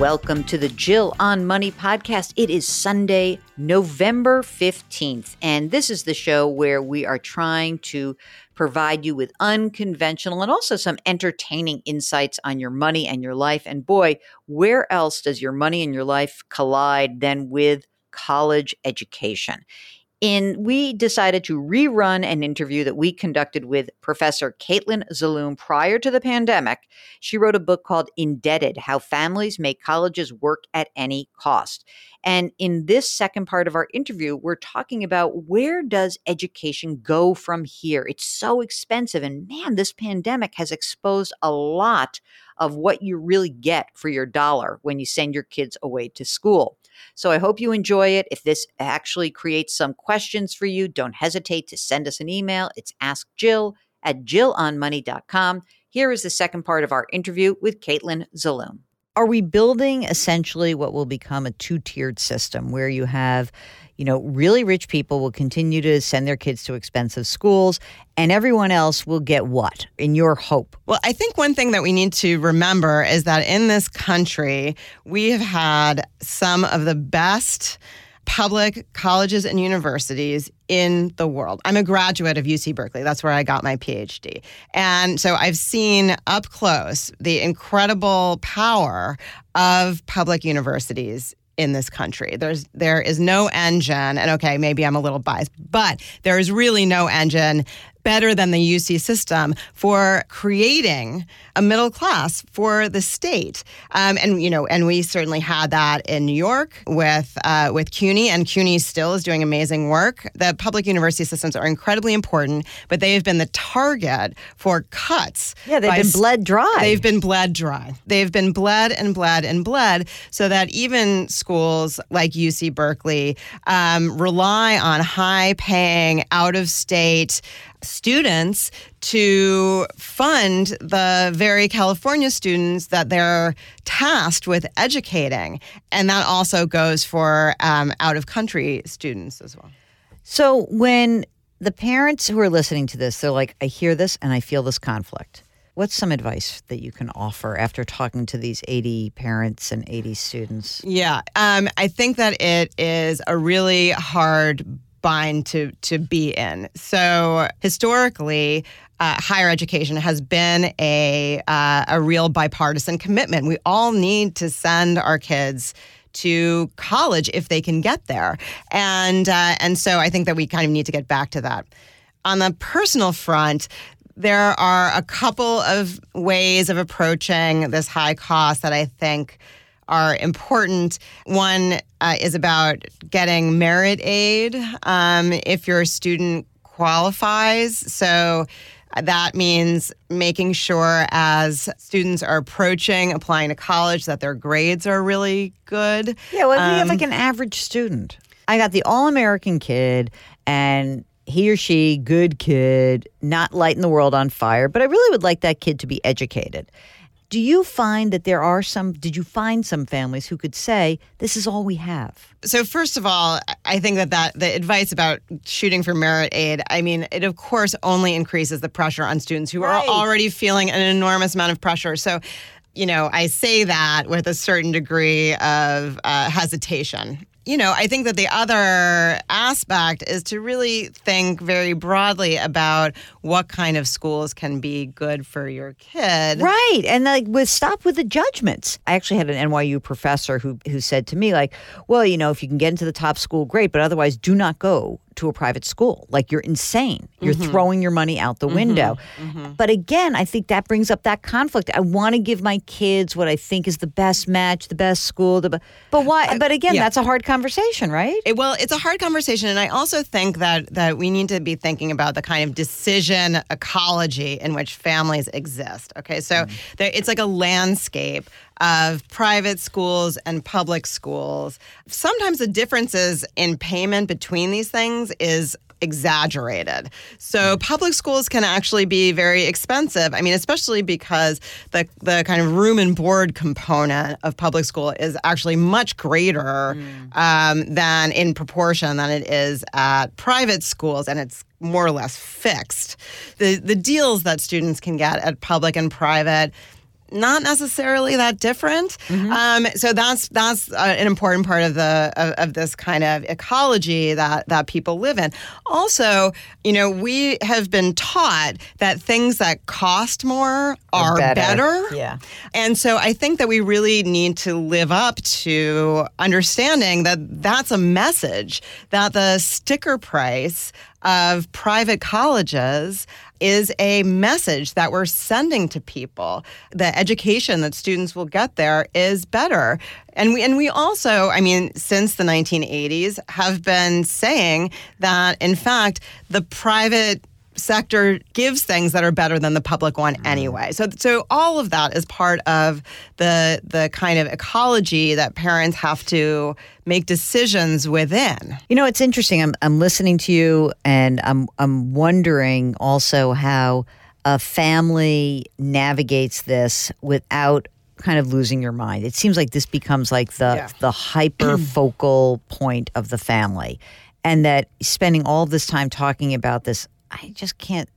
Welcome to the Jill on Money podcast. It is Sunday, November 15th, and this is the show where we are trying to provide you with unconventional and also some entertaining insights on your money and your life. And boy, where else does your money and your life collide than with college education? In we decided to rerun an interview that we conducted with Professor Caitlin Zaloom prior to the pandemic. She wrote a book called Indebted: How Families Make Colleges Work at Any Cost. And in this second part of our interview, we're talking about where does education go from here? It's so expensive and man, this pandemic has exposed a lot of what you really get for your dollar when you send your kids away to school. So I hope you enjoy it. If this actually creates some questions for you, don't hesitate to send us an email. It's Ask Jill at jillonmoney.com. Here is the second part of our interview with Caitlin Zaloom. Are we building essentially what will become a two tiered system where you have, you know, really rich people will continue to send their kids to expensive schools and everyone else will get what in your hope? Well, I think one thing that we need to remember is that in this country, we have had some of the best public colleges and universities in the world. I'm a graduate of UC Berkeley. That's where I got my PhD. And so I've seen up close the incredible power of public universities in this country. There's there is no engine, and okay, maybe I'm a little biased, but there is really no engine better than the UC system for creating a middle class for the state. Um, and you know, and we certainly had that in New York with uh, with CUNY, and CUNY still is doing amazing work. The public university systems are incredibly important, but they have been the target for cuts. Yeah, they've been bled dry. They've been bled dry. They've been bled and bled and bled, so that even schools like UC Berkeley um, rely on high-paying, out-of-state students to fund the very California students that they're tasked with educating. And that also goes for um, out of country students as well. So when the parents who are listening to this, they're like, I hear this and I feel this conflict. What's some advice that you can offer after talking to these 80 parents and 80 students? Yeah, um, I think that it is a really hard bind to to be in. So historically, uh, higher education has been a uh, a real bipartisan commitment. We all need to send our kids to college if they can get there, and uh, and so I think that we kind of need to get back to that. On the personal front, there are a couple of ways of approaching this high cost that I think are important. One uh, is about getting merit aid um, if your student qualifies. So that means making sure as students are approaching applying to college that their grades are really good. Yeah, well, if um, you have like an average student, I got the all American kid and he or she, good kid, not lighting the world on fire, but I really would like that kid to be educated. Do you find that there are some, did you find some families who could say, this is all we have? So, first of all, I think that, that the advice about shooting for merit aid, I mean, it of course only increases the pressure on students who right. are already feeling an enormous amount of pressure. So, you know, I say that with a certain degree of uh, hesitation. You know, I think that the other aspect is to really think very broadly about what kind of schools can be good for your kid. Right. And like with stop with the judgments. I actually had an NYU professor who who said to me like, "Well, you know, if you can get into the top school, great, but otherwise do not go to a private school. Like you're insane. You're mm-hmm. throwing your money out the mm-hmm. window. Mm-hmm. But again, I think that brings up that conflict. I want to give my kids what I think is the best match, the best school. The, but why? Uh, but again, yeah. that's a hard conversation, right? It, well, it's a hard conversation, and I also think that that we need to be thinking about the kind of decision ecology in which families exist. Okay, so mm. there, it's like a landscape of private schools and public schools. Sometimes the differences in payment between these things is exaggerated. So public schools can actually be very expensive. I mean, especially because the the kind of room and board component of public school is actually much greater mm. um, than in proportion than it is at private schools, and it's more or less fixed. The the deals that students can get at public and private not necessarily that different. Mm-hmm. Um, so that's that's uh, an important part of the of, of, this kind of ecology that that people live in. Also, you know, we have been taught that things that cost more are better. better. Yeah, and so I think that we really need to live up to understanding that that's a message that the sticker price of private colleges is a message that we're sending to people. The education that students will get there is better. And we and we also, I mean, since the 1980s have been saying that in fact the private sector gives things that are better than the public one mm. anyway. So so all of that is part of the the kind of ecology that parents have to make decisions within. You know, it's interesting. I'm I'm listening to you and I'm I'm wondering also how a family navigates this without kind of losing your mind. It seems like this becomes like the yeah. the hyper focal point of the family and that spending all this time talking about this I just can't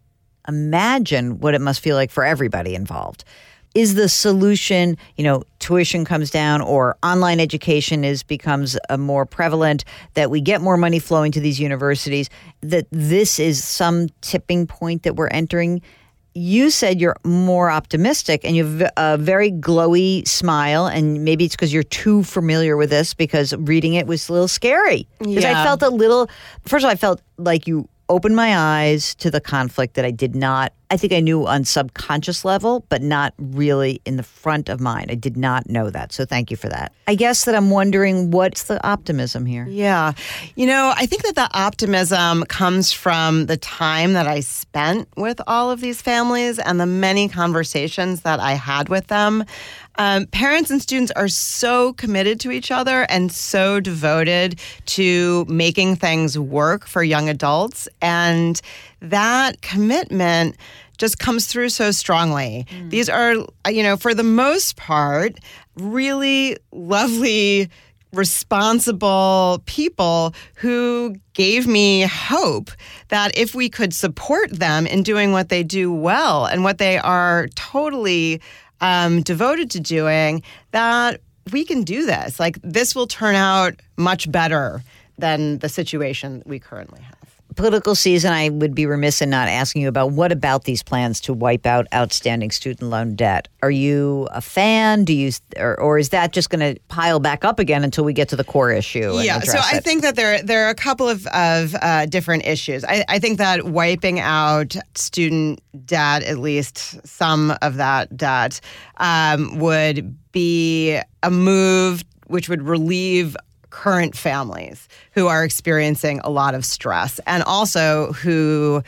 imagine what it must feel like for everybody involved. Is the solution, you know, tuition comes down or online education is becomes a more prevalent that we get more money flowing to these universities that this is some tipping point that we're entering? you said you're more optimistic and you have a very glowy smile and maybe it's because you're too familiar with this because reading it was a little scary because yeah. i felt a little first of all i felt like you opened my eyes to the conflict that I did not, I think I knew on subconscious level, but not really in the front of mind. I did not know that. So thank you for that. I guess that I'm wondering what's the optimism here? Yeah. You know, I think that the optimism comes from the time that I spent with all of these families and the many conversations that I had with them. Um, parents and students are so committed to each other and so devoted to making things work for young adults. And that commitment just comes through so strongly. Mm. These are, you know, for the most part, really lovely responsible people who gave me hope that if we could support them in doing what they do well and what they are totally um, devoted to doing, that we can do this. Like, this will turn out much better than the situation we currently have political season, I would be remiss in not asking you about what about these plans to wipe out outstanding student loan debt? Are you a fan? Do you, or, or is that just going to pile back up again until we get to the core issue? Yeah, so I it? think that there there are a couple of of uh, different issues. I, I think that wiping out student debt, at least some of that debt, um, would be a move which would relieve current families who are experiencing a lot of stress and also who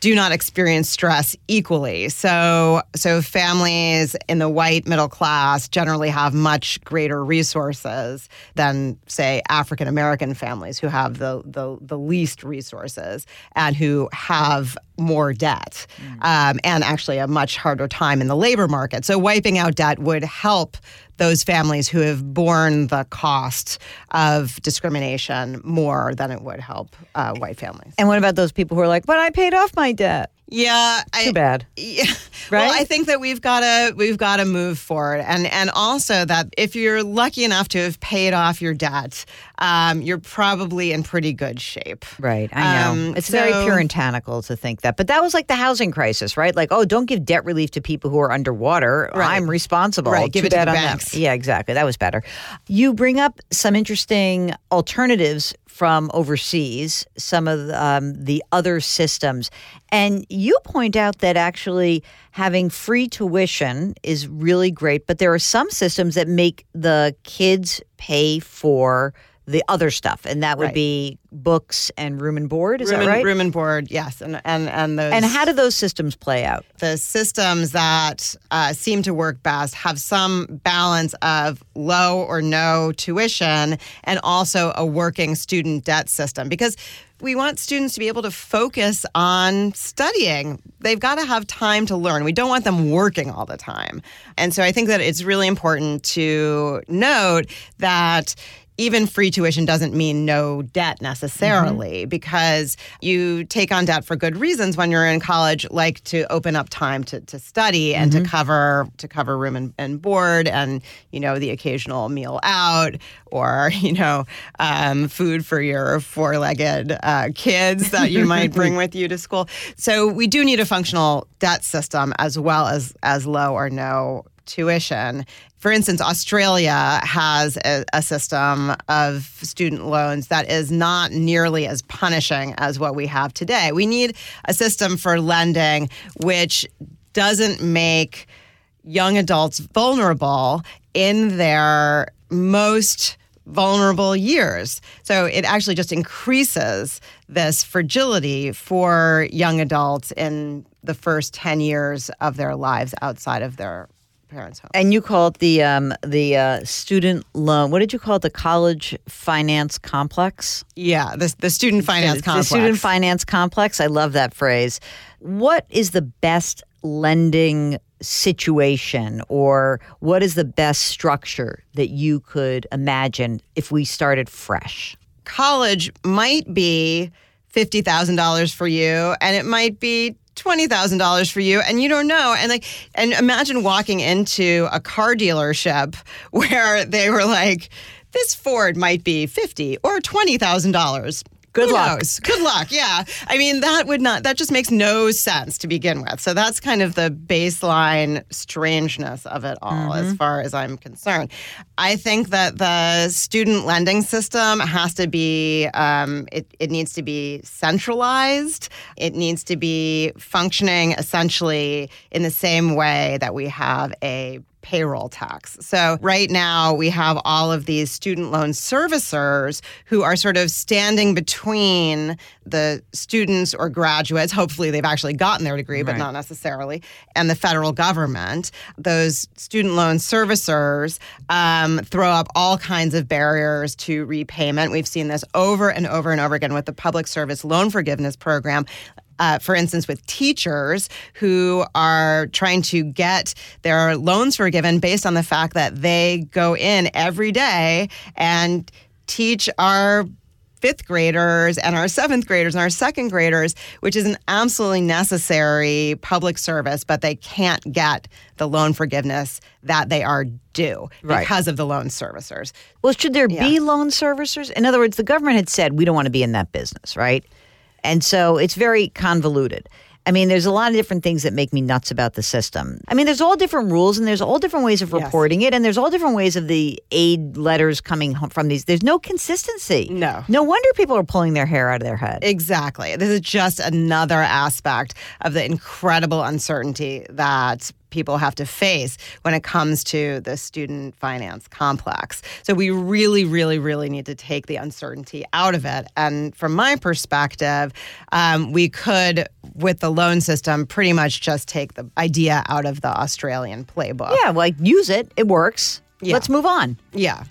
do not experience stress equally. So so families in the white middle class generally have much greater resources than say African American families who have the, the the least resources and who have more debt mm. um, and actually a much harder time in the labor market. So wiping out debt would help those families who have borne the cost of discrimination more than it would help uh, white families. And what about those people who are like, but I paid off my debt? Yeah, I, too bad. Yeah, right. Well, I think that we've got to we've got to move forward, and and also that if you're lucky enough to have paid off your debt, um, you're probably in pretty good shape. Right. I know. Um, it's so, very puritanical to think that, but that was like the housing crisis, right? Like, oh, don't give debt relief to people who are underwater. Right. I'm responsible. Right. Give too it to the banks. Yeah, exactly. That was better. You bring up some interesting alternatives from overseas, some of um, the other systems. And you point out that actually having free tuition is really great, but there are some systems that make the kids pay for the other stuff, and that would right. be books and room and board. Is room that right? And, room and board, yes, and and and those. And how do those systems play out? The systems that uh, seem to work best have some balance of low or no tuition, and also a working student debt system because we want students to be able to focus on studying. They've got to have time to learn. We don't want them working all the time. And so I think that it's really important to note that even free tuition doesn't mean no debt necessarily mm-hmm. because you take on debt for good reasons when you're in college like to open up time to, to study and mm-hmm. to cover to cover room and, and, board and you know the occasional meal out or you know um, food for your four-legged uh, kids that you might bring with you to school so we do need a functional debt system as well as as low or no tuition. For instance, Australia has a, a, system of student loans that is not nearly as punishing as what we have today. We need a system for lending which doesn't make young adults vulnerable in their most vulnerable years. So it actually just increases this fragility for young adults in the first 10 years of their lives outside of their parents' home. And you call it the um, the uh, student loan. What did you call it? The college finance complex. Yeah, the the student finance complex. The student finance complex. I love that phrase. What is the best lending situation, or what is the best structure that you could imagine if we started fresh? College might be fifty thousand dollars for you, and it might be twenty thousand dollars for you, and you don't know. And like, and imagine walking into a car dealership where they were like, "This Ford might be fifty or twenty thousand dollars." Good Who luck. Knows? Good luck. Yeah. I mean, that would not, that just makes no sense to begin with. So that's kind of the baseline strangeness of it all, mm-hmm. as far as I'm concerned. I think that the student lending system has to be, um, it, it needs to be centralized. It needs to be functioning essentially in the same way that we have a payroll tax. So, right now, we have all of these student loan servicers who are sort of standing between the students or graduates. Hopefully, they've actually gotten their degree, but right. not necessarily, and the federal government. Those student loan servicers um, throw up all kinds of barriers to repayment. We've seen this over and over and over again with the Public Service Loan Forgiveness Program uh, for instance, with teachers who are trying to get their loans forgiven based on the fact that they go in every day and teach our fifth graders and our seventh graders and our second graders, which is an absolutely necessary public service, but they can't get the loan forgiveness that they are due right. because of the loan servicers. Well, should there yeah. be loan servicers? In other words, the government had said we don't want to be in that business, right? And so it's very convoluted. I mean, there's a lot of different things that make me nuts about the system. I mean, there's all different rules and there's all different ways of reporting yes. it and there's all different ways of the aid letters coming from these. There's no consistency. No. No wonder people are pulling their hair out of their head. Exactly. This is just another aspect of the incredible uncertainty that people have to face when it comes to the student finance complex. So we really, really, really need to take the uncertainty out of it. And from my perspective, um, we could, with the loan system, pretty much just take the idea out of the Australian playbook. Yeah, like use it, it works. Yeah. Let's move on. Yeah.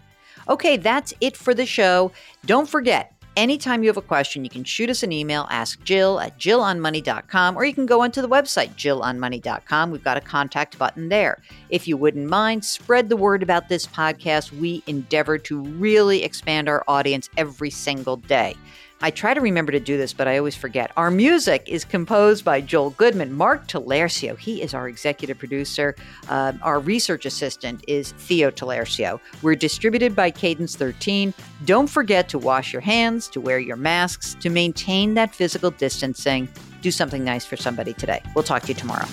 Okay, that's it for the show. Don't forget, Anytime you have a question, you can shoot us an email, ask Jill at jillonmoney.com, or you can go onto the website, jillonmoney.com. We've got a contact button there. If you wouldn't mind, spread the word about this podcast. We endeavor to really expand our audience every single day. I try to remember to do this, but I always forget. Our music is composed by Joel Goodman. Mark Talercio, he is our executive producer. Uh, our research assistant is Theo Talercio. We're distributed by Cadence 13. Don't forget to wash your hands, to wear your masks, to maintain that physical distancing. Do something nice for somebody today. We'll talk to you tomorrow.